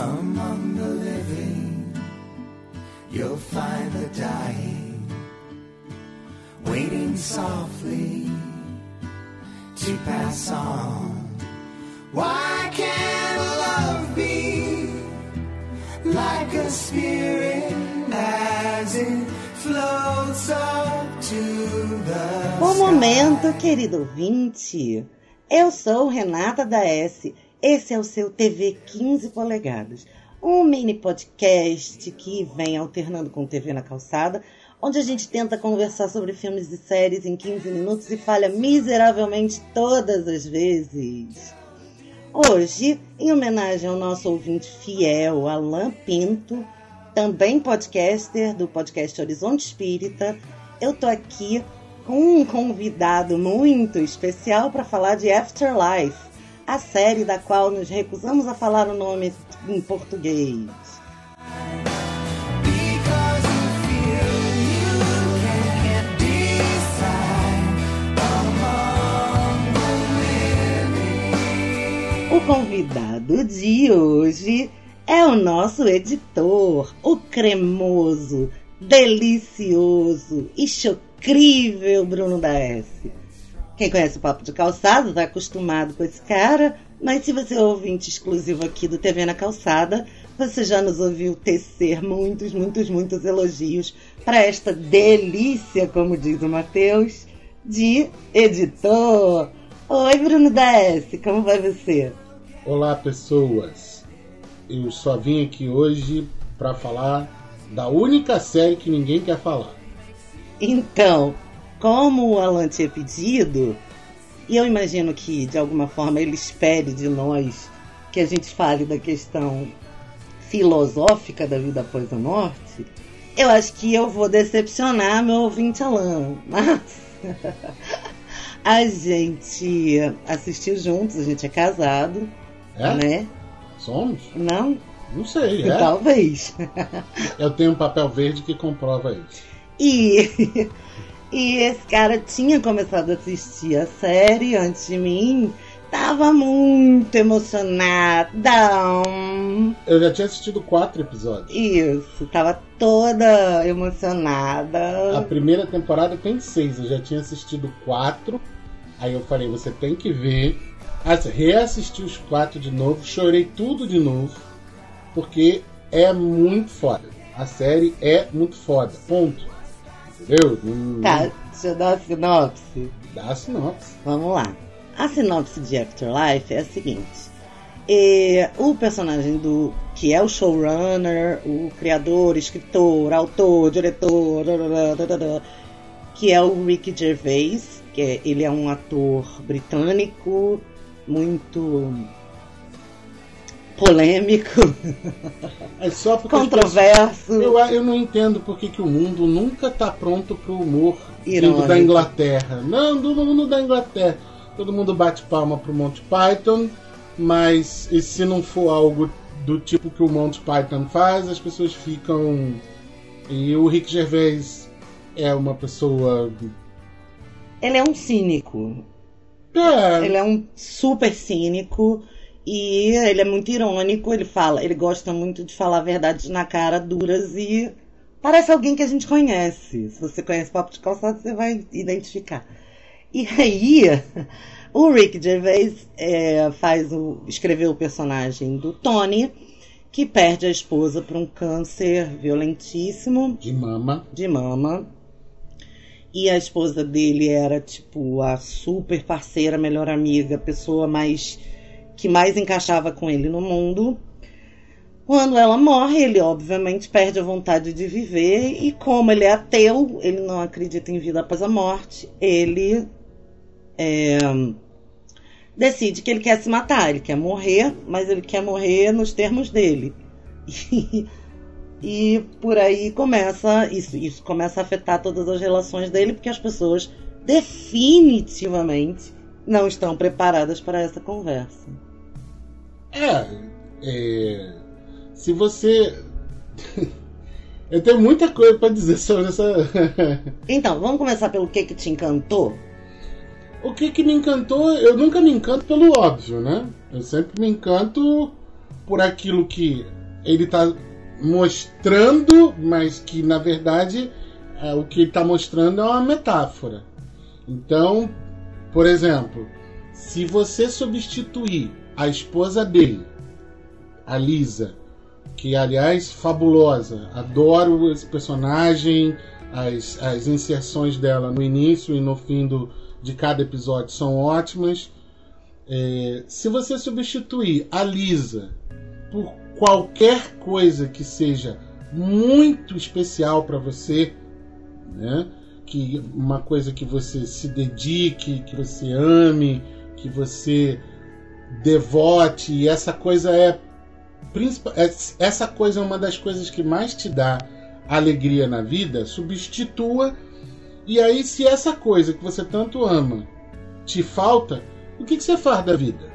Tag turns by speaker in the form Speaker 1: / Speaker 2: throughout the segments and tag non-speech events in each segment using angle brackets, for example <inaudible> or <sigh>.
Speaker 1: Among the living, you'll find the dying, waiting softly to pass on. Why can't love be like a spirit as it floats up to the
Speaker 2: Bom momento, querido ouvinte. Eu sou Renata da S. Esse é o seu TV 15 polegadas, um mini podcast que vem alternando com TV na calçada, onde a gente tenta conversar sobre filmes e séries em 15 minutos e falha miseravelmente todas as vezes. Hoje, em homenagem ao nosso ouvinte fiel, Alain Pinto, também podcaster do podcast Horizonte Espírita, eu tô aqui com um convidado muito especial para falar de Afterlife, a série da qual nos recusamos a falar o nome em português. O convidado de hoje é o nosso editor, o cremoso, delicioso e chocrível Bruno da S. Quem conhece o Papo de Calçada está acostumado com esse cara, mas se você é ouvinte exclusivo aqui do TV na Calçada, você já nos ouviu tecer muitos, muitos, muitos elogios para esta delícia, como diz o Matheus, de editor. Oi, Bruno da S, como vai você?
Speaker 3: Olá, pessoas. Eu só vim aqui hoje para falar da única série que ninguém quer falar.
Speaker 2: Então, como o Alan tinha pedido, e eu imagino que de alguma forma ele espere de nós que a gente fale da questão filosófica da vida após a morte, eu acho que eu vou decepcionar meu ouvinte Alan. Mas <laughs> a gente assistiu juntos, a gente é casado,
Speaker 3: É?
Speaker 2: né?
Speaker 3: Somos?
Speaker 2: Não?
Speaker 3: Não sei, é.
Speaker 2: Talvez.
Speaker 3: Eu tenho um papel verde que comprova isso.
Speaker 2: E, e esse cara tinha começado a assistir a série antes de mim. Tava muito emocionada.
Speaker 3: Eu já tinha assistido quatro episódios.
Speaker 2: Isso, tava toda
Speaker 3: A
Speaker 2: emocionada.
Speaker 3: primeira temporada tem seis, eu já tinha assistido quatro. Aí eu falei, você tem que ver. Assim, reassisti os quatro de novo, chorei tudo de novo, porque é muito foda. A série é muito foda. Ponto. Entendeu? Não-
Speaker 2: Tá, deixa eu dar a sinopse.
Speaker 3: Dá a sinopse.
Speaker 2: Vamos lá. A sinopse de Afterlife é a seguinte. É, o personagem do que é o showrunner, o criador, escritor, autor, diretor, que é o Ricky Gervais, que é- ele é um ator britânico muito polêmico,
Speaker 3: É só
Speaker 2: controverso.
Speaker 3: Eu, eu não entendo por que, que o mundo nunca tá pronto pro humor vindo
Speaker 2: Irônico.
Speaker 3: da Inglaterra. Não, do mundo da Inglaterra. Todo mundo bate palma pro Monty Python, mas e se não for algo do tipo que o Monty Python faz, as pessoas ficam. E o Rick Gervais é uma pessoa.
Speaker 2: Ele é um cínico.
Speaker 3: É,
Speaker 2: Ele é um super cínico e ele é muito irônico. Ele fala, ele gosta muito de falar verdades na cara, duras e parece alguém que a gente conhece. Se você conhece Papo de Calçado, você vai identificar. E aí, <laughs> o Rick Gervais é, faz o, escreveu o personagem do Tony, que perde a esposa por um câncer violentíssimo
Speaker 3: de mama.
Speaker 2: de mama. E a esposa dele era tipo a super parceira, melhor amiga, a pessoa mais que mais encaixava com ele no mundo. Quando ela morre, ele obviamente perde a vontade de viver e como ele é ateu, ele não acredita em vida após a morte, ele é, decide que ele quer se matar, ele quer morrer, mas ele quer morrer nos termos dele. E, <laughs> e por aí começa isso, isso começa a afetar todas as relações dele, porque as pessoas definitivamente não estão preparadas para essa conversa.
Speaker 3: É, é, se você. <laughs> Eu tenho muita coisa pra dizer sobre essa. <laughs>
Speaker 2: Então, vamos começar pelo que que te encantou?
Speaker 3: o que que me encantou? Eu nunca me encanto pelo óbvio, né? Eu sempre me encanto por aquilo que ele está mostrando, mas que na verdade é, o que ele está mostrando é uma metáfora. Então, por exemplo, se você substituir a esposa dele, a Lisa, que aliás fabulosa, adoro esse personagem, as, as inserções dela no início e no fim do, de cada episódio são ótimas. É, se você substituir a Lisa por qualquer coisa que seja muito especial para você, né? que uma coisa que você se dedique, que você ame, que você devote, e essa coisa é, é essa coisa é uma das coisas que mais te dá alegria na vida, substitua. E aí, se essa coisa que você tanto ama te falta, o que, que você faz da vida?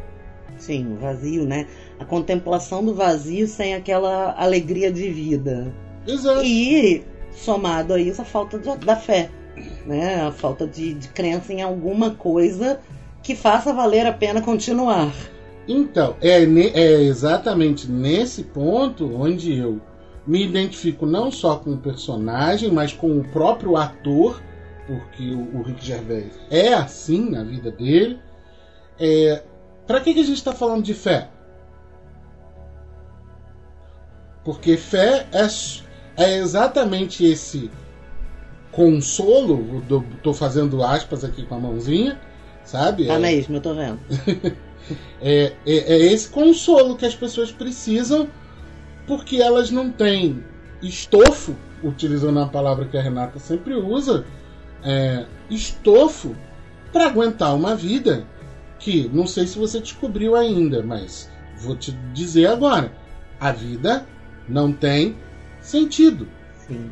Speaker 2: Sim, o vazio, né? A contemplação do vazio sem aquela alegria de vida.
Speaker 3: Exato.
Speaker 2: E somado a isso a falta de, da fé, né? A falta de, de crença em alguma coisa que faça valer a pena continuar.
Speaker 3: Então, é, é exatamente nesse ponto onde eu me identifico não só com o personagem, mas com o próprio ator, porque o, o Rick Gervais é assim na vida dele. É, Para que, que a gente está falando de fé? Porque fé é, é exatamente esse consolo, tô fazendo aspas aqui com a mãozinha, sabe?
Speaker 2: Tá
Speaker 3: É-
Speaker 2: mesmo, eu tô vendo. <laughs>
Speaker 3: é, é, é esse consolo que as pessoas precisam porque elas não têm estofo, utilizando a palavra que a Renata sempre usa, é, estofo para aguentar uma vida que não sei se você descobriu ainda, mas vou te dizer agora: a vida não tem sentido.
Speaker 2: Sim.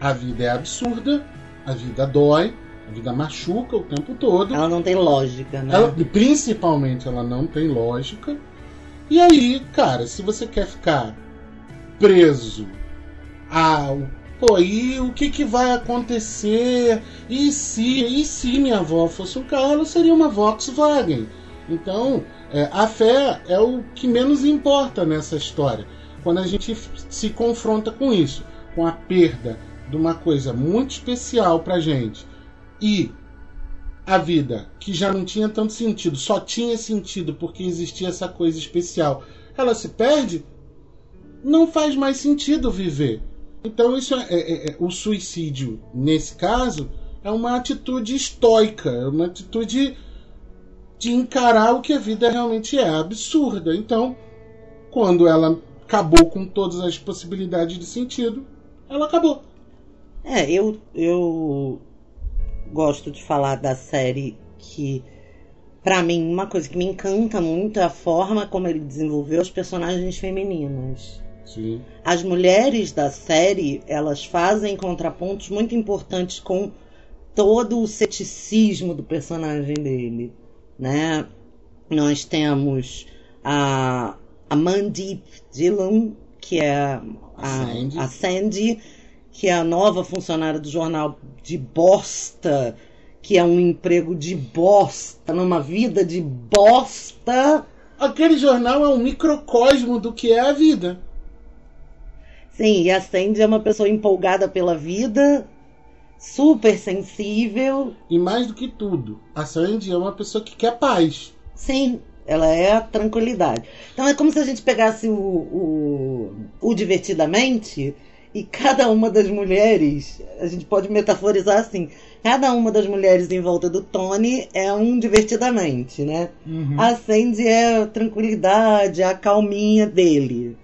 Speaker 3: A vida é absurda, a vida dói, a vida machuca o tempo todo.
Speaker 2: Ela não tem lógica, né?
Speaker 3: Ela- principalmente ela não tem lógica. E aí, cara, se você quer ficar preso ao. Pô, e o que, que vai acontecer? E se, e se minha avó fosse um carro, ela seria uma Volkswagen. Então, é, a fé é o que menos importa nessa história. Quando a gente se confronta com isso, com a perda de uma coisa muito especial pra gente e a vida, que já não tinha tanto sentido, só tinha sentido porque existia essa coisa especial, ela se perde, não faz mais sentido viver. Então isso é, é- é- o suicídio nesse caso é uma atitude estoica, é uma atitude de encarar o que a vida realmente é, absurda. Então, quando ela acabou com todas as possibilidades de sentido, ela acabou.
Speaker 2: É, eu, eu gosto de falar da série que, pra mim, uma coisa que me encanta muito é a forma como ele desenvolveu os personagens femininos.
Speaker 3: Sim.
Speaker 2: As mulheres da série, elas fazem contrapontos muito importantes com todo o ceticismo do personagem dele, né? Nós temos a, a Mandeep Dillon, que é a,
Speaker 3: Sandy.
Speaker 2: a Sandy, que é a nova funcionária do jornal de bosta, que é um emprego de bosta, numa vida de bosta.
Speaker 3: Aquele jornal é um microcosmo do que é a vida.
Speaker 2: Sim, e a Sandy é uma pessoa empolgada pela vida, super sensível.
Speaker 3: E mais do que tudo, a Sandy é uma pessoa que quer paz.
Speaker 2: Sim, ela é a tranquilidade. Então é como se a gente pegasse o, o, o divertidamente e cada uma das mulheres, a gente pode metaforizar assim, cada uma das mulheres em volta do Tony é um divertidamente, né? A Sandy é a tranquilidade, a calminha dele.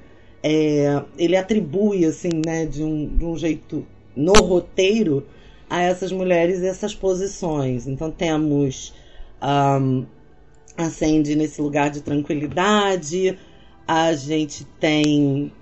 Speaker 2: É, ele atribui, assim, né, de um, de um jeito no roteiro a essas mulheres essas posições. Então temos ahm, a Sandy nesse lugar de tranquilidade, a gente tem.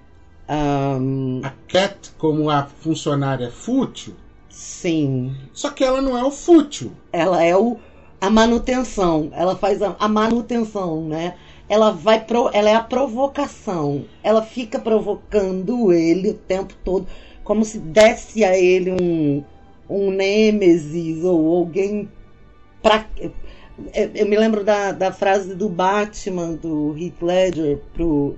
Speaker 2: Ahm,
Speaker 3: A Cat, como a funcionária fútil,
Speaker 2: sim,
Speaker 3: só que ela não é o fútil.
Speaker 2: ela é o, a manutenção, ela faz a, a manutenção, né? Ela vai pro, ela é a provocação. Ela fica provocando ele o tempo todo, como se desse a ele um um nêmesis ou alguém pra eu, eu me lembro da, da frase do Batman do Heath Ledger pro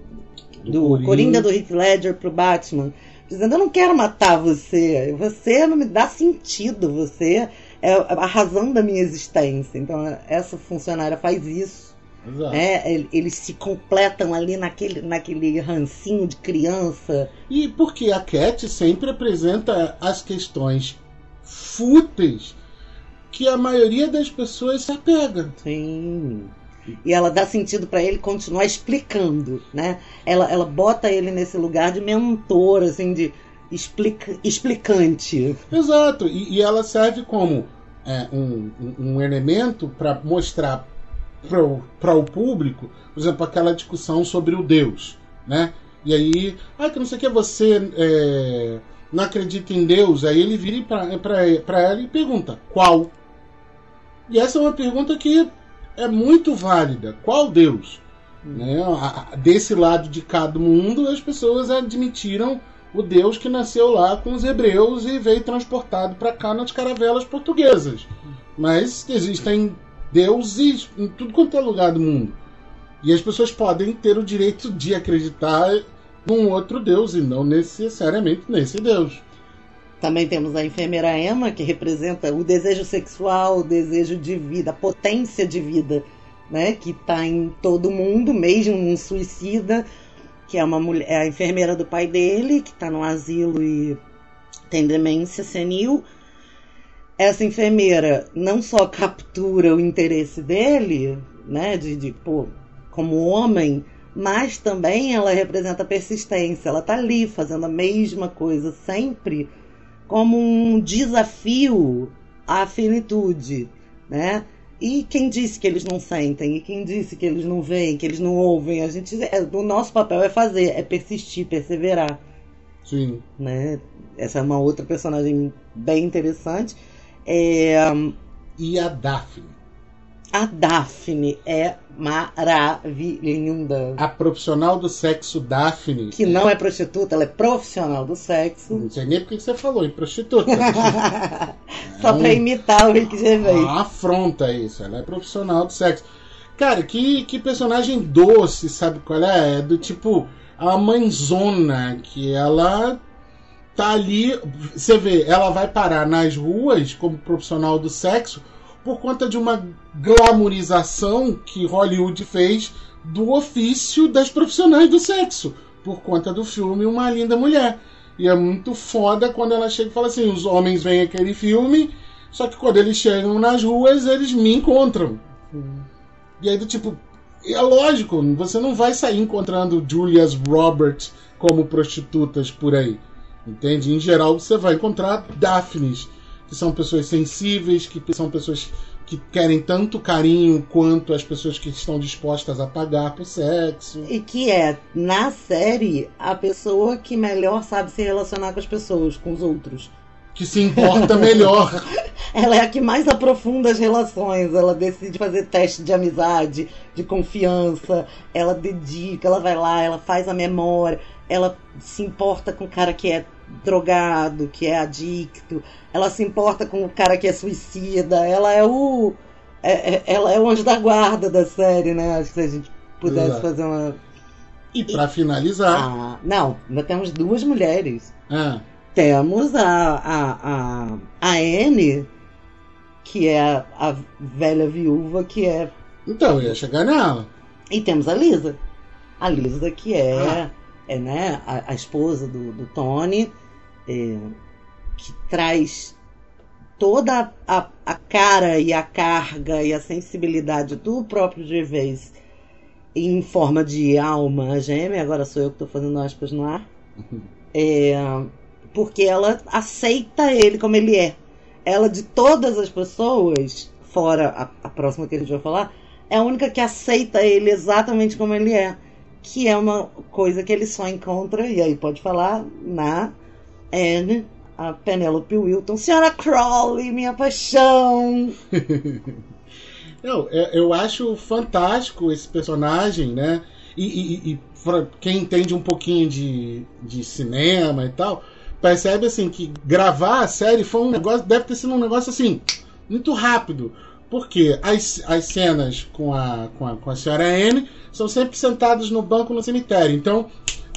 Speaker 2: do,
Speaker 3: Coringa.
Speaker 2: Coringa do Heath Ledger pro Batman, dizendo: Eu não quero matar você, você não me dá sentido, você é a razão da minha existência. Então, essa funcionária faz isso.
Speaker 3: Exato.
Speaker 2: El- Eles se completam ali naquele, naquele rancinho de criança.
Speaker 3: E porque a Cat sempre apresenta as questões fúteis que a maioria das pessoas se apega.
Speaker 2: Sim. E ela dá sentido pra ele continuar explicando, né? Ela, ela bota ele nesse lugar de mentor, assim, de explica, explicante.
Speaker 3: Exato. E, e ela serve como é, um, um- elemento para mostrar para o público, por exemplo, aquela discussão sobre o Deus, né? E aí, ah, que não sei o que, você é, não acredita em Deus? Aí ele vira para ela e pergunta, qual? E essa é uma pergunta que é muito válida. Qual Deus? Né? A- a- Desse lado de cada mundo, as pessoas admitiram o Deus que nasceu lá com os hebreus e veio transportado para cá nas caravelas portuguesas. Mas existem deuses em tudo quanto é lugar do mundo. E as pessoas podem ter o direito de acreditar num outro Deus e não necessariamente nesse Deus.
Speaker 2: Também temos a enfermeira Emma, que representa o desejo sexual, o desejo de vida, a potência de vida, né? Que está em todo mundo, mesmo um suicida, que é uma mulher, é a enfermeira do pai dele, que está no asilo e tem demência senil. Essa enfermeira não só captura o interesse dele, né? De, de pô, como homem, mas também ela representa persistência. Ela tá ali fazendo a mesma coisa sempre como um desafio à finitude, né? E quem disse que eles não sentem? E quem disse que eles não veem, que eles não ouvem? A gente, é, o nosso papel é fazer, é persistir, perseverar,
Speaker 3: Sim.
Speaker 2: né? Essa é uma outra personagem bem interessante. É,
Speaker 3: E a Daphne,
Speaker 2: a Daphne é maravilhosa.
Speaker 3: a profissional do sexo Daphne.
Speaker 2: Que não é prostituta, ela é profissional do sexo.
Speaker 3: Não sei nem porque que você falou em prostituta. <laughs>
Speaker 2: Só pra imitar o Rick Gervais.
Speaker 3: Uma afronta isso, ela é profissional do sexo. Cara, que, que personagem doce, sabe qual é? É do tipo a mãezona, que ela tá ali. Você vê, ela vai parar nas ruas como profissional do sexo por conta de uma glamorização que Hollywood fez do ofício das profissionais do sexo, por conta do filme Uma Linda Mulher. E é muito foda quando ela chega e fala assim: os homens veem aquele filme, só que quando eles chegam nas ruas, eles me encontram. E aí, do tipo, é lógico, você não vai sair encontrando Julias Roberts como prostitutas por aí. Entende? Em geral, você vai encontrar Daphnes, que são pessoas sensíveis, que são pessoas que querem tanto carinho quanto as pessoas que estão dispostas a pagar por sexo.
Speaker 2: E que é, na série, a pessoa que melhor sabe se relacionar com as pessoas, com os outros.
Speaker 3: Que se importa melhor. <laughs>
Speaker 2: Ela é a que mais aprofunda as relações. Ela decide fazer teste de amizade, de confiança. Ela dedica, ela vai lá, ela faz a memória. Ela se importa com o cara que é drogado, que é adicto. Ela se importa com o cara que é suicida. Ela é o. é- é- ela é o anjo da guarda da série, né? Acho que se a gente pudesse
Speaker 3: Exato.
Speaker 2: fazer uma.
Speaker 3: E pra finalizar,
Speaker 2: Ah, não, ainda temos duas mulheres.
Speaker 3: ah,
Speaker 2: Temos a, a, a, a Anne, que é a, a velha viúva, que é.
Speaker 3: então eu ia chegar nela.
Speaker 2: E temos a Lisa. A Lisa, que é,
Speaker 3: Ah.
Speaker 2: É né, a, a esposa do, do Tony, é, que traz toda a, a cara e a carga e a sensibilidade do próprio Gervais em forma de alma gêmea. Agora sou eu que estou fazendo aspas no ar. <laughs> É, porque ela aceita ele como ele é. Ela, de todas as pessoas, fora a, a próxima que a gente vai falar, é a única que aceita ele exatamente como ele é. Que é uma coisa que ele só encontra, e aí pode falar, na Anne, a Penelope Wilton. Senhora Crowley, minha paixão! <laughs>
Speaker 3: Eu, é- eu acho fantástico esse personagem, né? E, e- e quem entende um pouquinho de, de cinema e tal, percebe assim que gravar a série foi um negócio, deve ter sido um negócio assim, muito rápido. Porque as, as cenas com a, com, a, com a senhora Anne são sempre sentados no banco no cemitério. Então,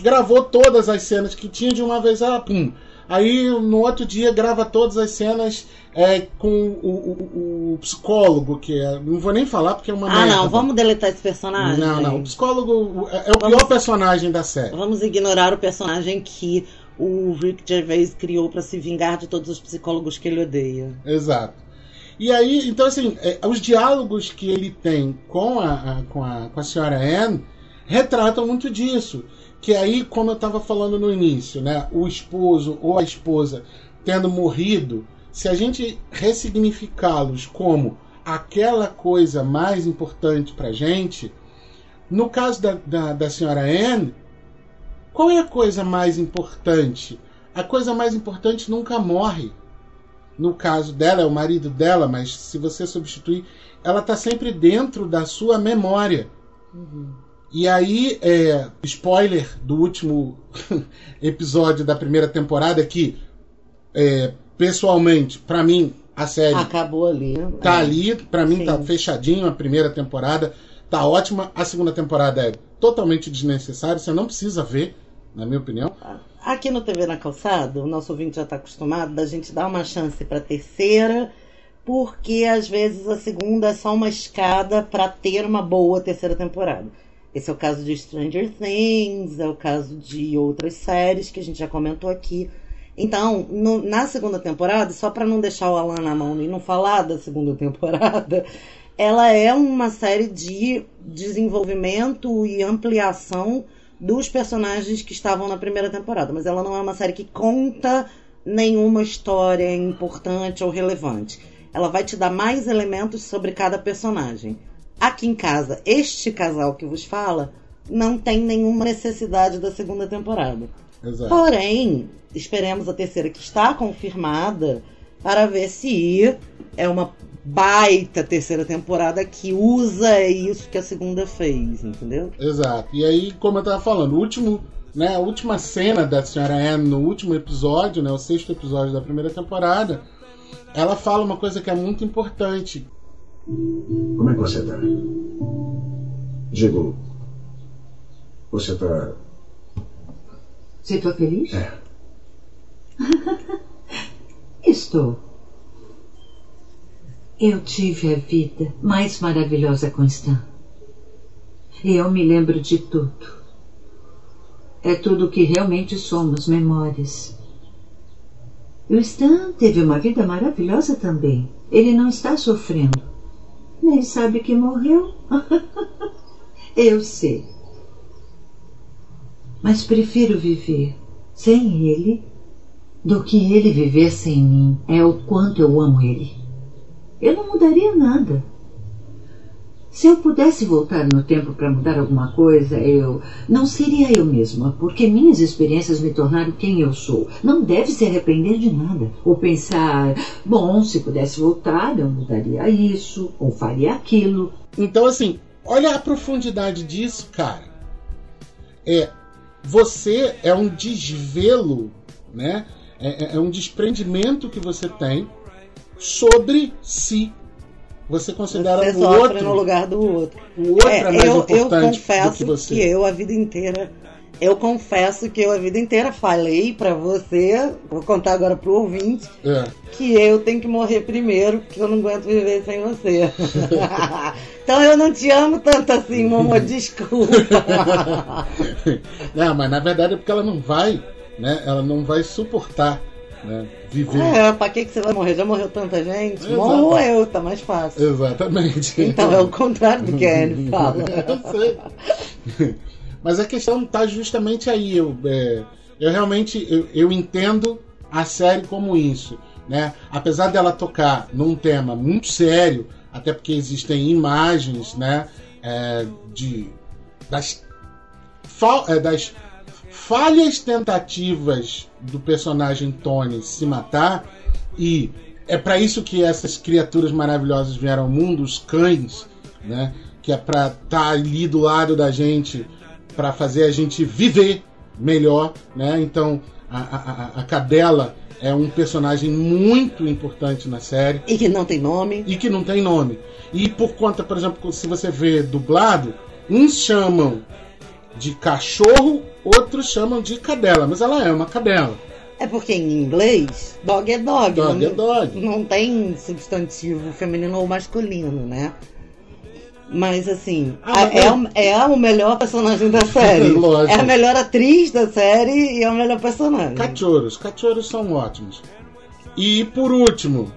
Speaker 3: gravou todas as cenas que tinha de uma vez, ah, pum. Aí no outro dia grava todas as cenas é, com o, o- o psicólogo, que é, não vou nem falar porque é uma
Speaker 2: Ah,
Speaker 3: merda.
Speaker 2: não, vamos deletar esse personagem.
Speaker 3: Não, não, o psicólogo é, é o
Speaker 2: Vamos-
Speaker 3: pior personagem da série.
Speaker 2: Vamos ignorar o personagem que o Rick Gervais criou pra se vingar de todos os psicólogos que ele odeia.
Speaker 3: Exato. E aí, então assim, é, os diálogos que ele tem com a, a- com a, com a senhora Anne retratam muito disso. Que aí, como eu estava falando no início, né, o esposo ou a esposa tendo morrido, se a gente ressignificá-los como aquela coisa mais importante pra gente, no caso da, da, da senhora Anne, qual é a coisa mais importante? A coisa mais importante nunca morre no caso dela, é o marido dela, mas se você substituir, ela está sempre dentro da sua memória. E aí, é, spoiler do último <laughs> episódio da primeira temporada, que é, pessoalmente, para mim, a série
Speaker 2: Acabou ali.
Speaker 3: tá
Speaker 2: É.
Speaker 3: ali, para mim
Speaker 2: Sim.
Speaker 3: tá fechadinho a primeira temporada, tá ótima. A segunda temporada é totalmente desnecessária, você não precisa ver, na minha opinião.
Speaker 2: Aqui no TV na Calçada, o nosso ouvinte já está acostumado da gente dar uma chance para terceira, porque às vezes a segunda é só uma escada para ter uma boa terceira temporada. Esse é o caso de Stranger Things, é o caso de outras séries que a gente já comentou aqui. Então, no- na segunda temporada, só para não deixar o Alan na mão e não falar da segunda <laughs> temporada, ela é uma série de desenvolvimento e ampliação dos personagens que estavam na primeira temporada, mas ela não é uma série que conta nenhuma história importante ou relevante. Ela vai te dar mais elementos sobre cada personagem. Aqui em casa, este casal que vos fala não tem nenhuma necessidade da segunda temporada.
Speaker 3: Exato.
Speaker 2: Porém, esperemos a terceira que está confirmada para ver se é uma baita terceira temporada que usa isso que a segunda fez, entendeu?
Speaker 3: Exato. E aí, como eu tava falando, o último, né, a última cena da senhora Anne no último episódio, né, o sexto episódio da primeira temporada, ela fala uma coisa que é muito importante.
Speaker 4: Como é que você tá? Digo, você tá.
Speaker 5: Você está feliz?
Speaker 4: É. <laughs>
Speaker 5: Estou. Eu tive a vida mais maravilhosa com Stan. E eu me lembro de tudo. É tudo o que realmente somos, memórias. E o Stan teve uma vida maravilhosa também. Ele não está sofrendo. Nem sabe que morreu. <laughs> eu sei. Mas prefiro viver sem ele do que ele viver sem mim. É o quanto eu amo ele. Eu não mudaria nada. Se eu pudesse voltar no tempo para mudar alguma coisa, eu não seria eu mesma, porque minhas experiências me tornaram quem eu sou. Não deve se arrepender de nada ou pensar, bom, se pudesse voltar, eu mudaria isso ou faria aquilo.
Speaker 3: Então, assim, olha a profundidade disso, cara. É, você é um desvelo, né? É, é- é um desprendimento que você tem sobre si. Você considera
Speaker 2: Você
Speaker 3: o outro,
Speaker 2: no lugar do outro.
Speaker 3: o outro é,
Speaker 2: É,
Speaker 3: mais
Speaker 2: eu, eu
Speaker 3: importante do
Speaker 2: confesso
Speaker 3: que você.
Speaker 2: que eu a vida inteira. Eu confesso que eu a vida inteira falei pra você, vou contar agora pro ouvinte,
Speaker 3: É.
Speaker 2: que eu tenho que morrer primeiro, porque eu não aguento viver sem você. <laughs> então eu não te amo tanto assim, Momo, desculpa. <laughs>
Speaker 3: não, mas na verdade é porque ela não vai, né? Ela não vai suportar, né? Viver.
Speaker 2: é, pra que, que você vai morrer? Já morreu tanta gente?
Speaker 3: Exato.
Speaker 2: Morro eu, tá mais fácil.
Speaker 3: Exatamente.
Speaker 2: Então é o contrário do que a Anne <laughs> fala.
Speaker 3: eu sei. Mas a questão está justamente aí. Eu, é, eu realmente eu, eu entendo a série como isso. Né? Apesar dela tocar num tema muito sério, até porque existem imagens né, é, de, das, fal- é, das falhas tentativas do personagem Tony se matar, e é para isso que essas criaturas maravilhosas vieram ao mundo, os cães, né? que é para estar ali do lado da gente, para fazer a gente viver melhor, né? Então a, a, a- a cadela é um personagem muito importante na série
Speaker 2: E que não tem nome.
Speaker 3: e que não tem nome. E por conta, por exemplo, se você vê dublado, uns chamam de cachorro, outros chamam de cadela, mas ela é uma cadela.
Speaker 2: É porque em inglês, dog é dog.
Speaker 3: Dog
Speaker 2: não,
Speaker 3: é dog.
Speaker 2: Não tem substantivo feminino ou masculino, né? Mas assim,
Speaker 3: Ah, mas
Speaker 2: é, o, é o melhor personagem da <laughs> série.
Speaker 3: Lógico.
Speaker 2: É a melhor atriz da série e é o melhor personagem.
Speaker 3: Cachorros, cachorros são ótimos. E por último,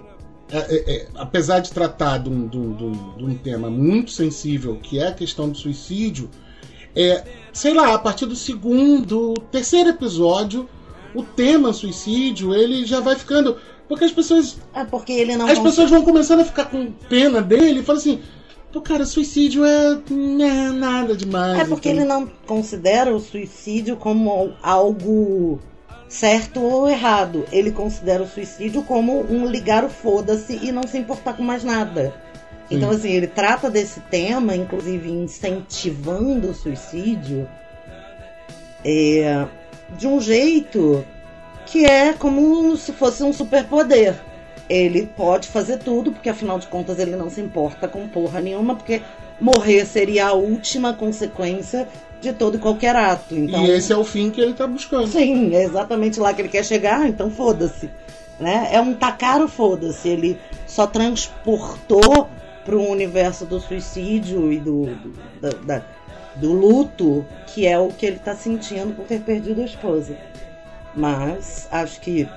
Speaker 3: é- é- é, apesar de tratar de um- de um- de um tema muito sensível, que é a questão do suicídio, é, sei lá, a partir do segundo, terceiro episódio, o tema suicídio ele já vai ficando. Porque as pessoas
Speaker 2: É porque ele não
Speaker 3: As pessoas vão começando a ficar com pena dele e falam assim: pô, cara, suicídio é né, nada demais.
Speaker 2: É porque
Speaker 3: então.
Speaker 2: ele não considera o suicídio como algo certo ou errado. Ele considera o suicídio como um ligar o foda-se e não se importar com mais nada. Então,
Speaker 3: Sim.
Speaker 2: assim, ele trata desse tema, inclusive incentivando o suicídio, é, de um jeito que é como se fosse um superpoder. Ele pode fazer tudo, porque afinal de contas ele não se importa com porra nenhuma, porque morrer seria a última consequência de todo e qualquer ato. Então,
Speaker 3: E esse é o fim que ele tá buscando.
Speaker 2: Sim, é exatamente lá que ele quer chegar, então foda-se. Né? É um tacar o foda-se. Ele só transportou para o universo do suicídio e do, do, da- da- do luto, que é o que ele está sentindo por ter perdido a esposa. Mas acho que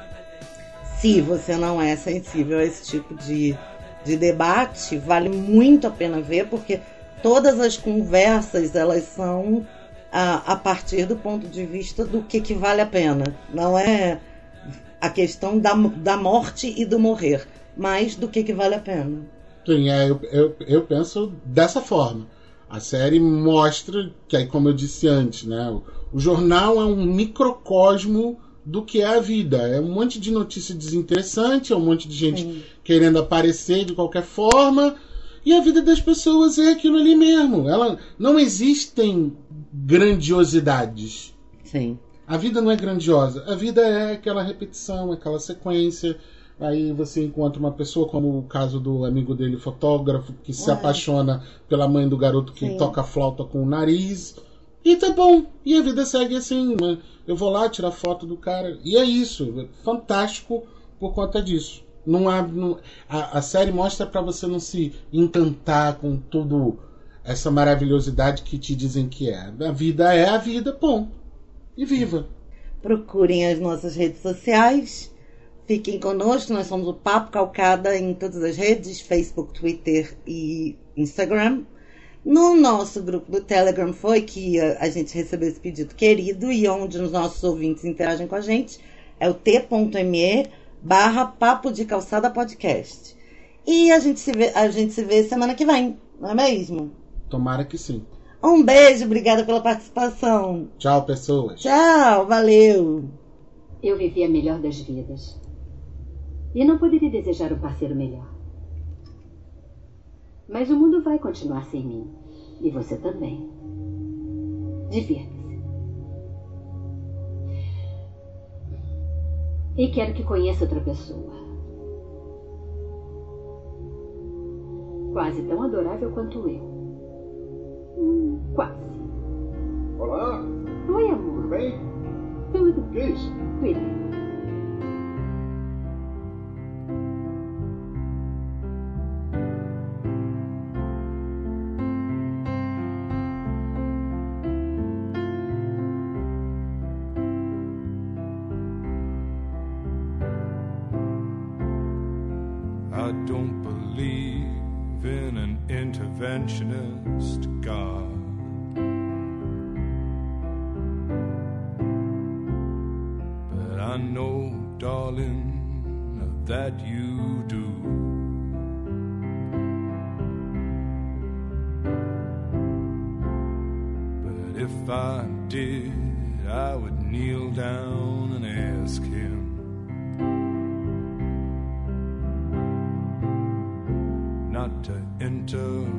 Speaker 2: se você não é sensível a esse tipo de, de debate, vale muito a pena ver, porque todas as conversas elas são a, a partir do ponto de vista do que, que vale a pena. Não é a questão da, da morte e do morrer, mas do que, que vale a pena.
Speaker 3: Sim, é, eu, eu, eu penso dessa forma. A série mostra que, aí, como eu disse antes, né, o, o jornal é um microcosmo do que é a vida. É um monte de notícia desinteressante, é um monte de gente
Speaker 2: Sim.
Speaker 3: querendo aparecer de qualquer forma. E a vida das pessoas é aquilo ali mesmo. Ela, não existem grandiosidades.
Speaker 2: Sim.
Speaker 3: A vida não é grandiosa. A vida é aquela repetição, aquela sequência. Aí você encontra uma pessoa, como o caso do amigo dele, fotógrafo, que se
Speaker 2: É.
Speaker 3: apaixona pela mãe do garoto que
Speaker 2: Sim.
Speaker 3: toca flauta com o nariz. E tá bom. E a vida segue assim. né? Eu vou lá tirar foto do cara. E é isso. Fantástico por conta disso. Não há, não- a, a série mostra pra você não se encantar com tudo essa maravilhosidade que te dizem que é. A vida é a vida, ponto. E viva.
Speaker 2: Procurem as nossas redes sociais. Fiquem conosco, nós somos o Papo Calcada em todas as redes, Facebook, Twitter e Instagram. No nosso grupo do Telegram foi que a, gente recebeu esse pedido querido e onde os nossos ouvintes interagem com a gente é o t.me barra Papo de Calçada Podcast. E a gente, se vê, a gente se vê semana que vem, não é mesmo?
Speaker 3: Tomara que sim.
Speaker 2: Um beijo, obrigada pela participação.
Speaker 3: Tchau, pessoas.
Speaker 2: Tchau, valeu.
Speaker 6: Eu vivi a melhor das vidas. E não poderia desejar um parceiro melhor. Mas o mundo vai continuar sem mim. E você também. Divirta-se. E quero que conheça outra pessoa. Quase tão adorável quanto eu. Hum, quase.
Speaker 4: Olá,
Speaker 6: Oi, amor.
Speaker 4: tudo bem?
Speaker 6: Tudo.
Speaker 4: Que é isso?
Speaker 6: Cuida.
Speaker 7: Interventionist God. But I know, darling, that you do. But if I did, I would kneel down and ask him. not to